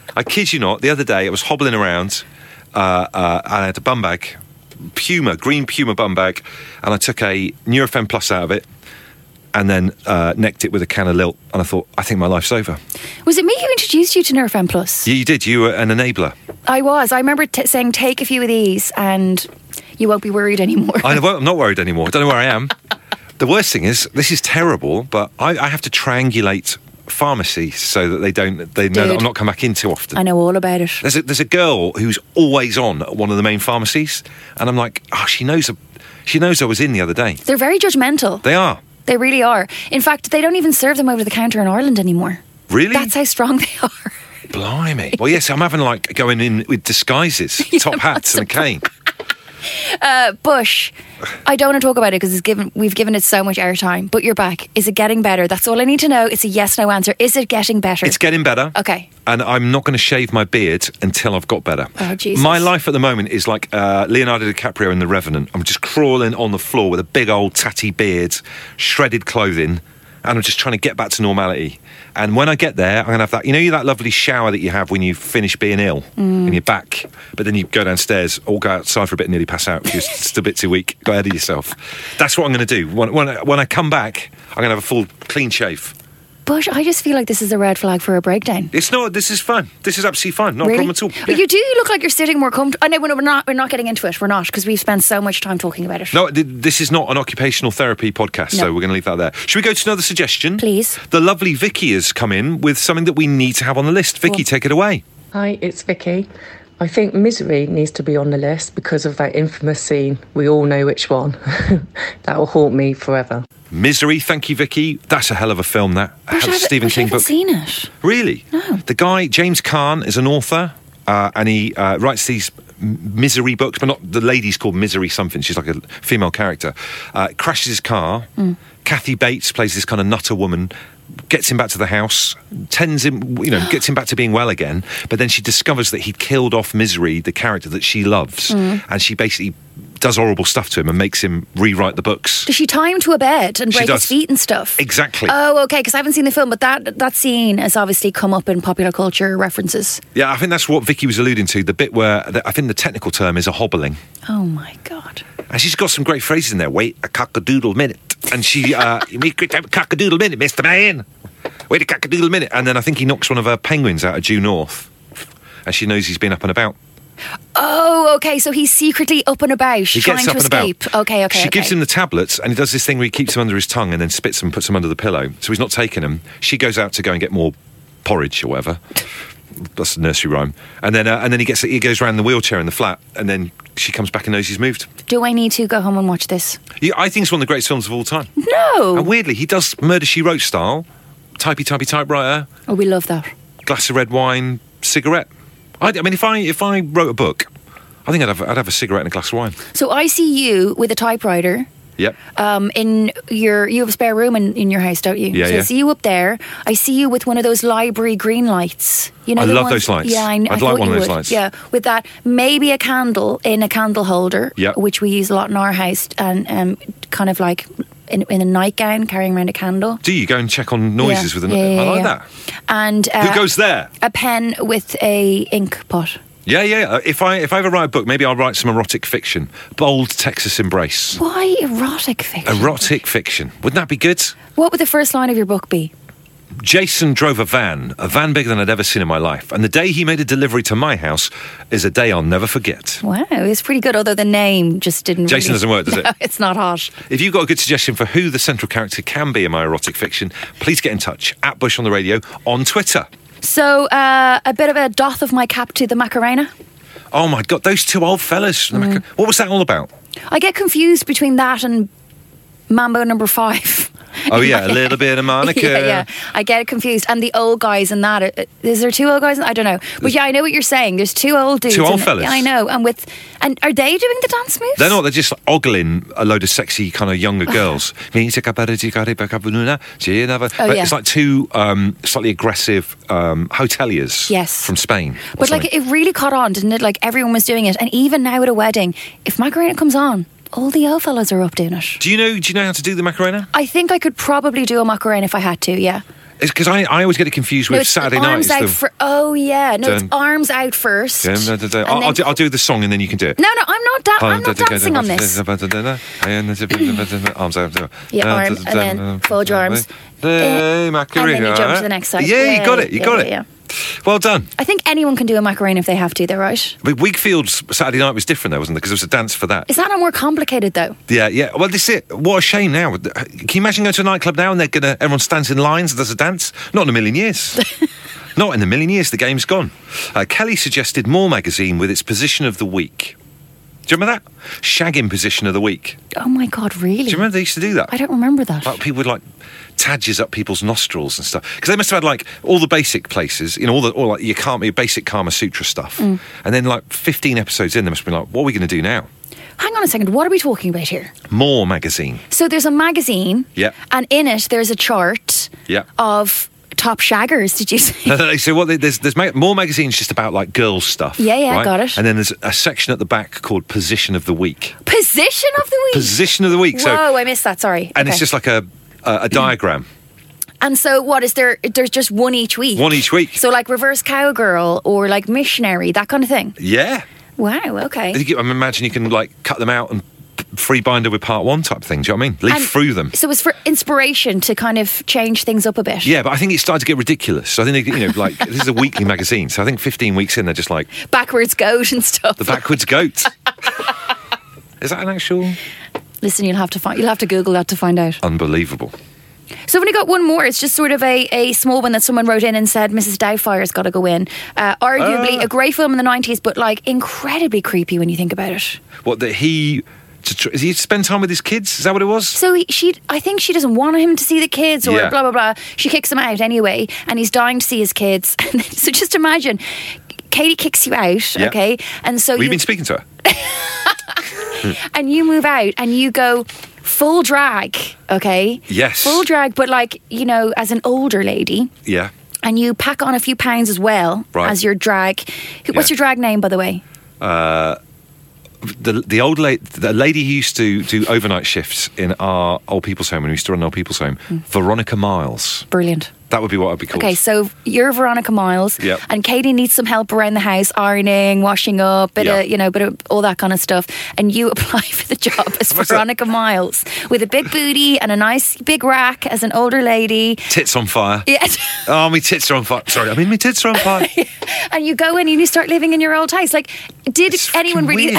Speaker 2: (laughs) I kid you not. The other day, I was hobbling around. Uh, uh, and I had a bum bag, Puma, green Puma bum bag, and I took a Nurofen Plus out of it, and then uh, necked it with a can of Lilt. And I thought, I think my life's over.
Speaker 3: Was it me who introduced you to Nurofen Plus?
Speaker 2: Yeah, you did. You were an enabler.
Speaker 3: I was. I remember t- saying, "Take a few of these, and you won't be worried anymore."
Speaker 2: I, (laughs) I'm not worried anymore. I don't know where I am. the worst thing is, this is terrible, but I, I have to triangulate pharmacies so that they don't they know that I'm not coming back in too often.
Speaker 3: I know all about it.
Speaker 2: There's a, there's a girl who's always on at one of the main pharmacies, and I'm like, oh, she knows. A, she knows I was in the other day.
Speaker 3: They're very judgmental.
Speaker 2: They are
Speaker 3: They really are. In fact, they don't even serve them over the counter in Ireland anymore.
Speaker 2: really.
Speaker 3: That's how strong they (laughs) are.
Speaker 2: Blimey. Well, yes, I'm having like going in with disguises, (laughs) top hats, and a cane. (laughs)
Speaker 3: Uh, Bush, I don't want to talk about it because it's given we've given it so much airtime. But you're back. Is it getting better? That's all I need to know. It's a yes/no answer. Is it getting better?
Speaker 2: It's getting better.
Speaker 3: Okay.
Speaker 2: And I'm not going to shave my beard until I've got better.
Speaker 3: Oh, Jesus.
Speaker 2: My life at the moment is like uh, Leonardo DiCaprio in The Revenant. I'm just crawling on the floor with a big old tatty beard, shredded clothing, and I'm just trying to get back to normality. And when I get there, I'm to have that, you know, that lovely shower that you have when you finish being ill
Speaker 3: Mm.
Speaker 2: and you're back, but then you go downstairs or go outside for a bit and nearly pass out because (laughs) you're just a bit too weak. Go ahead of yourself. That's what I'm to do. When, when, when I come back, I'm to have a full clean shave.
Speaker 3: Bush, I just feel like this is a red flag for a breakdown.
Speaker 2: It's not. This is fun. This is absolutely fun. Not
Speaker 3: really?
Speaker 2: a problem at all.
Speaker 3: But you do look like you're sitting more comfortable. Oh, I know we're not. We're not getting into it. We're not because we've spent so much time talking about it.
Speaker 2: No, this is not an occupational therapy podcast, so we're going to leave that there. Should we go to another suggestion?
Speaker 3: Please.
Speaker 2: The lovely Vicky has come in with something that we need to have on the list. Vicky, take it away.
Speaker 9: Hi, it's Vicky. I think Misery needs to be on the list because of that infamous scene. We all know which one. (laughs) that will haunt me forever.
Speaker 2: Misery, thank you, Vicky. That's a hell of a film, that. A
Speaker 3: Bush,
Speaker 2: hell of a
Speaker 3: I,
Speaker 2: Stephen
Speaker 3: Bush,
Speaker 2: King
Speaker 3: haven't
Speaker 2: book.
Speaker 3: seen it.
Speaker 2: Really? No. The guy, James Caan, is an author. Uh, and he uh, writes these misery books, but not the lady's called Misery something. She's like a female character. Uh, crashes his car. Kathy Bates plays this kind of nutter woman. Gets him back to the house, tends him, you know, gets him back to being well again. But then she discovers that he'd killed off Misery, the character that she loves, hmm. and she basically does horrible stuff to him and makes him rewrite the books.
Speaker 3: Does she tie him to a bed and
Speaker 2: She
Speaker 3: break
Speaker 2: does.
Speaker 3: his feet and stuff?
Speaker 2: Exactly.
Speaker 3: Oh, okay. Because I haven't seen the film, but that that scene has obviously come up in popular culture references.
Speaker 2: Yeah, I think that's what Vicky was alluding to. The bit where the, I think the technical term is a hobbling.
Speaker 3: Oh my god.
Speaker 2: And she's got some great phrases in there. Wait a cockadoodle minute. And she, uh, (laughs) you make have a cockadoodle minute, Mr. Man. Wait a cockadoodle minute. And then I think he knocks one of her penguins out of due north. And she knows he's been up and about.
Speaker 3: Oh, okay. So he's secretly up and about,
Speaker 2: He
Speaker 3: trying
Speaker 2: gets up
Speaker 3: to
Speaker 2: and about.
Speaker 3: escape. Okay, okay.
Speaker 2: She
Speaker 3: okay.
Speaker 2: gives him the tablets, and he does this thing where he keeps them under his tongue and then spits them, and puts them under the pillow. So he's not taking them. She goes out to go and get more porridge or whatever. That's a nursery rhyme. And then, uh, and then he gets he goes around the wheelchair in the flat, and then she comes back and knows he's moved.
Speaker 3: Do I need to go home and watch this?
Speaker 2: Yeah, I think it's one of the greatest films of all time.
Speaker 3: No.
Speaker 2: And weirdly, he does Murder She Wrote style, typey typey typewriter,
Speaker 3: Oh, we love that.
Speaker 2: glass of red wine, cigarette. I, I mean, if I if I wrote a book, I think I'd have, I'd have a cigarette and a glass of wine.
Speaker 3: So I see you with a typewriter.
Speaker 2: Yep.
Speaker 3: Um, in your you have a spare room in, in your house, don't you?
Speaker 2: Yeah,
Speaker 3: so I see you up there. I see you with one of those library green lights. You know,
Speaker 2: I love
Speaker 3: ones-
Speaker 2: those lights.
Speaker 3: Yeah, I, I
Speaker 2: I'd
Speaker 3: thought
Speaker 2: like one of those
Speaker 3: would.
Speaker 2: lights.
Speaker 3: Yeah, with that, maybe a candle in a candle holder,
Speaker 2: Yeah.
Speaker 3: which we use a lot in our house, and um, kind of like in, in a nightgown carrying around a candle.
Speaker 2: Do you go and check on noises
Speaker 3: Yeah.
Speaker 2: with a
Speaker 3: Yeah, yeah,
Speaker 2: I like
Speaker 3: yeah.
Speaker 2: that.
Speaker 3: And uh,
Speaker 2: Who goes there?
Speaker 3: A pen with a ink pot.
Speaker 2: Yeah, yeah. If I if I ever write a book, maybe I'll write some erotic fiction. Bold Texas embrace.
Speaker 3: Why erotic fiction?
Speaker 2: Erotic fiction. Wouldn't that be good?
Speaker 3: What would the first line of your book be?
Speaker 2: Jason drove a van, a van bigger than I'd ever seen in my life. And the day he made a delivery to my house is a day I'll never forget.
Speaker 3: Wow, it's pretty good. Although the name just didn't. Work.
Speaker 2: Jason
Speaker 3: really-
Speaker 2: doesn't work, does (laughs) it?
Speaker 3: It's not hot.
Speaker 2: If you've got a good suggestion for who the central character can be in my erotic fiction, please get in touch at Bush on the Radio on Twitter.
Speaker 3: So uh, a bit of a doth of my cap to the Macarena.
Speaker 2: Oh my God, those two old fellas.
Speaker 3: Mm.
Speaker 2: What was that all about?
Speaker 3: I get confused between that and Mambo Number Five. (laughs) (laughs)
Speaker 2: Oh yeah, a little bit of Monica. (laughs)
Speaker 3: yeah, yeah. I get confused. And the old guys in that. uh, there two old guys? In, I don't know. But yeah, I know what you're saying. There's two old dudes.
Speaker 2: Two old fellas.
Speaker 3: Yeah, I know. And with and are they doing the dance moves?
Speaker 2: They're not. They're just ogling a load of sexy kind of younger girls.
Speaker 3: Oh,
Speaker 2: but
Speaker 3: yeah.
Speaker 2: it's like two um, slightly aggressive um, hoteliers.
Speaker 3: Yes.
Speaker 2: from Spain.
Speaker 3: But like it really caught on, didn't it? Like everyone was doing it, and even now at a wedding, if Macarena comes on, all the old fellas are up doing it.
Speaker 2: do you know? Do you know how to do the Macarena?
Speaker 3: I think I could probably do a Macarena if I had to. Yeah.
Speaker 2: It's because I, I always get it confused with
Speaker 3: no, it's
Speaker 2: Saturday night.
Speaker 3: arms
Speaker 2: It's
Speaker 3: out for. Oh yeah, no, it's arms out first.
Speaker 2: Dun, dun, dun, dun.
Speaker 3: and
Speaker 2: I'll, I'll
Speaker 3: then-
Speaker 2: do, I'll do the song and then you can do it.
Speaker 3: No, no, I'm not. Da- I'm not dancing on this.
Speaker 2: Arms out.
Speaker 3: Yeah, arms, and then fold your arms.
Speaker 2: Hey,
Speaker 3: and
Speaker 2: Macarena.
Speaker 3: then you jump to the next side.
Speaker 2: Yeah, you got it. You got it.
Speaker 3: yeah.
Speaker 2: Well done.
Speaker 3: I think anyone can do a Macarena if they have to. They're right.
Speaker 2: But Whigfield's Saturday night was different, though, wasn't it? Because there was a dance for that.
Speaker 3: Is that not more complicated though?
Speaker 2: Yeah, yeah. Well, this is it. What a shame now. Can you imagine going to a nightclub now and they're gonna everyone stands in lines and does a dance? Not in a million years. (laughs) Not in a million years. The game's gone. Uh, Kelly suggested More magazine with its position of the week. Do you remember that? Shagging position of the week.
Speaker 3: Oh my god, really?
Speaker 2: Do you remember they used to do that?
Speaker 3: I don't remember that.
Speaker 2: Like people would like tadges up people's nostrils and stuff because they must have had like all the basic places, you know, all the all like your Kama, basic Kama Sutra stuff,
Speaker 3: Mm.
Speaker 2: and then like 15 episodes in, they must have been like, what are we going to do now?
Speaker 3: Hang on a second. What are we talking about here?
Speaker 2: More magazine.
Speaker 3: So there's a magazine,
Speaker 2: Yeah.
Speaker 3: and in it there's a chart
Speaker 2: Yeah.
Speaker 3: of top shaggers. Did you (laughs) say? (laughs)
Speaker 2: so what? There's there's ma- more magazines just about like girls stuff.
Speaker 3: Yeah, yeah,
Speaker 2: right?
Speaker 3: got it.
Speaker 2: And then there's a section at the back called Position of the Week.
Speaker 3: Position of the week.
Speaker 2: Position of the week. So
Speaker 3: Whoa, I missed that. Sorry.
Speaker 2: and it's just like a a, a diagram, (clears throat)
Speaker 3: And so, what is there? There's just one each week.
Speaker 2: one each week.
Speaker 3: So, like reverse cowgirl or like missionary, that kind of thing.
Speaker 2: Yeah.
Speaker 3: Wow. Okay.
Speaker 2: I think- I imagine you can like cut them out and free binder with part one type thing. Do you know what I mean? Leaf
Speaker 3: And
Speaker 2: through them.
Speaker 3: So it's for inspiration to kind of change things up a bit.
Speaker 2: Yeah, but I think it started to get ridiculous. So I think, you know, like, (laughs) this is a weekly magazine. So I think 15 weeks in, they're just like,
Speaker 3: Backwards goat and stuff.
Speaker 2: the backwards goat. (laughs) is that an actual?
Speaker 3: Listen, you'll have to find. You'll have to Google that to find out.
Speaker 2: Unbelievable.
Speaker 3: So I've only got one more. It's just sort of a, a small one that someone wrote in and said Mrs. Doubtfire's got to go in. Uh, arguably
Speaker 2: Ah.
Speaker 3: a great film in the nineties, but like incredibly creepy when you think about it.
Speaker 2: What, that he, to tr- is he spend time with his kids? Is that what it was?
Speaker 3: So he, she, I think she doesn't want him to see the kids, or
Speaker 2: Yeah.
Speaker 3: blah blah blah. She kicks him out anyway, and he's dying to see his kids. (laughs) So just imagine, Katie kicks you out,
Speaker 2: Yeah.
Speaker 3: okay, and so
Speaker 2: We've
Speaker 3: you
Speaker 2: been speaking to her. (laughs)
Speaker 3: and you move out and you go full drag, okay?
Speaker 2: Yes.
Speaker 3: full drag, but like you know, as an older lady.
Speaker 2: Yeah.
Speaker 3: and you pack on a few pounds as well
Speaker 2: Right.
Speaker 3: as your drag. What's
Speaker 2: Yeah.
Speaker 3: your drag name, by the way?
Speaker 2: Uh, The, the old lady, the lady who used to do overnight shifts in our old people's home when we used to run an old people's home,
Speaker 3: Hmm.
Speaker 2: Veronica Miles.
Speaker 3: Brilliant.
Speaker 2: That would be what I'd be called.
Speaker 3: Okay, so you're Veronica Miles,
Speaker 2: Yep.
Speaker 3: and Katie needs some help around the house, ironing, washing up, bit
Speaker 2: Yeah.
Speaker 3: of you know, bit of all that kind of stuff. And you (laughs) apply for the job as (laughs) Veronica Miles with a big booty and a nice big rack as an older lady.
Speaker 2: Tits on fire.
Speaker 3: Yeah, (laughs)
Speaker 2: Oh, my tits are on fire. Sorry, I mean, my tits are on fire.
Speaker 3: and you go in and you start living in your old house. Like, did
Speaker 2: It's
Speaker 3: anyone really?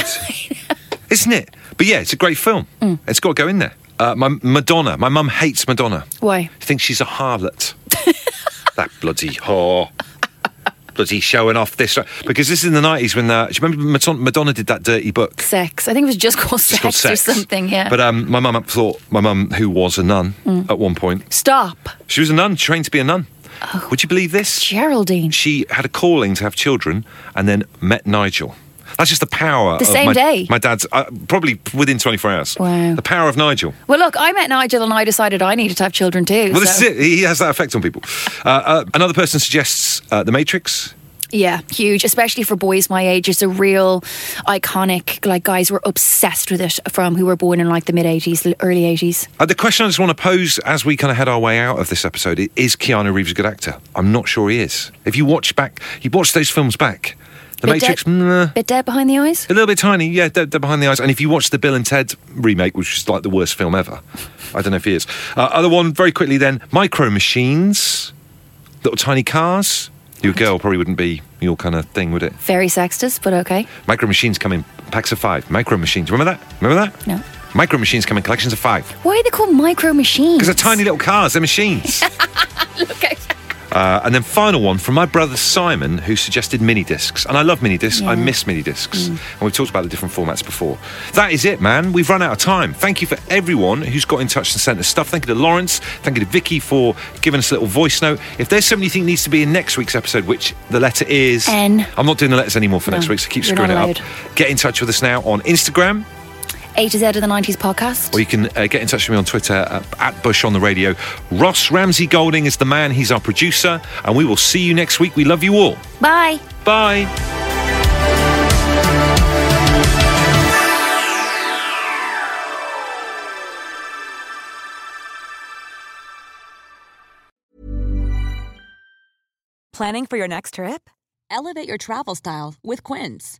Speaker 2: Isn't it? But yeah, it's a great film.
Speaker 3: Mm.
Speaker 2: It's got to go in there. Uh, my Madonna. My mum hates Madonna.
Speaker 3: Why?
Speaker 2: She thinks she's a harlot. (laughs) that bloody whore. (laughs) Bloody showing off this. Because this is in the 90s when, uh, do you remember Madonna- Madonna did that dirty book?
Speaker 3: Sex. I think it was just called
Speaker 2: It's
Speaker 3: sex,
Speaker 2: called Sex.
Speaker 3: or something. Yeah.
Speaker 2: But um, my mum thought, my mum, who was a nun
Speaker 3: Mm.
Speaker 2: at one point,
Speaker 3: Stop,
Speaker 2: she was a nun, trained to be a nun.
Speaker 3: Oh.
Speaker 2: Would you believe this?
Speaker 3: Geraldine.
Speaker 2: She had a calling to have children and then met Nigel. That's just the power.
Speaker 3: The
Speaker 2: of
Speaker 3: same
Speaker 2: my,
Speaker 3: day?
Speaker 2: My dad's uh, probably within 24 hours.
Speaker 3: Wow.
Speaker 2: The power of Nigel.
Speaker 3: Well, look, I met Nigel and I decided I needed to have children too.
Speaker 2: Well, this is it. He has that effect on people. Uh, uh, another person suggests uh, The Matrix.
Speaker 3: Yeah, huge, especially for boys my age. It's a real iconic. Like guys were obsessed with it from who were born in like the mid '80s, early '80s.
Speaker 2: Uh, the question I just want to pose as we kind of head our way out of this episode is Keanu Reeves a good actor? I'm not sure he is. If you watch back, you watch those films back. The
Speaker 3: Bit
Speaker 2: Matrix,
Speaker 3: dead-
Speaker 2: mm,
Speaker 3: Bit dead behind the eyes.
Speaker 2: a little bit tiny, yeah, they're, they're behind the eyes. And if you watch the Bill and Ted remake, which is like the worst film ever, (laughs) I don't know if it is. Uh, other one, very quickly then, Micro Machines, little tiny cars. Your girl probably wouldn't be your kind of thing, would it?
Speaker 3: Very sexist, but okay.
Speaker 2: Micro Machines come in packs of five. Micro Machines, remember that? Remember that?
Speaker 3: No.
Speaker 2: Micro Machines come in collections of five.
Speaker 3: Why are they called micro machines?
Speaker 2: Because they're tiny little cars, they're machines. (laughs)
Speaker 3: Look at
Speaker 2: Uh, and then final one from my brother Simon, who suggested mini discs. And I love mini discs. I miss mini discs. And we've talked about the different formats before. That is it, man. We've run out of time. Thank you for everyone who's got in touch and sent us stuff. Thank you to Lawrence. Thank you to Vicky for giving us a little voice note. If there's something you think needs to be in next week's episode, which the letter is
Speaker 3: N.
Speaker 2: I'm not doing the letters anymore for
Speaker 3: No,
Speaker 2: next week, so keep screwing it up. Get in touch with us now on Instagram.
Speaker 3: A to Z of the '90s podcast.
Speaker 2: Or you can uh, get in touch with me on Twitter uh, at Bush on the radio. Ross Ramsey Golding is the man. He's our producer. And we will see you next week. We love you all.
Speaker 3: Bye.
Speaker 2: Bye.
Speaker 10: Planning for your next trip? Elevate your travel style with Quince.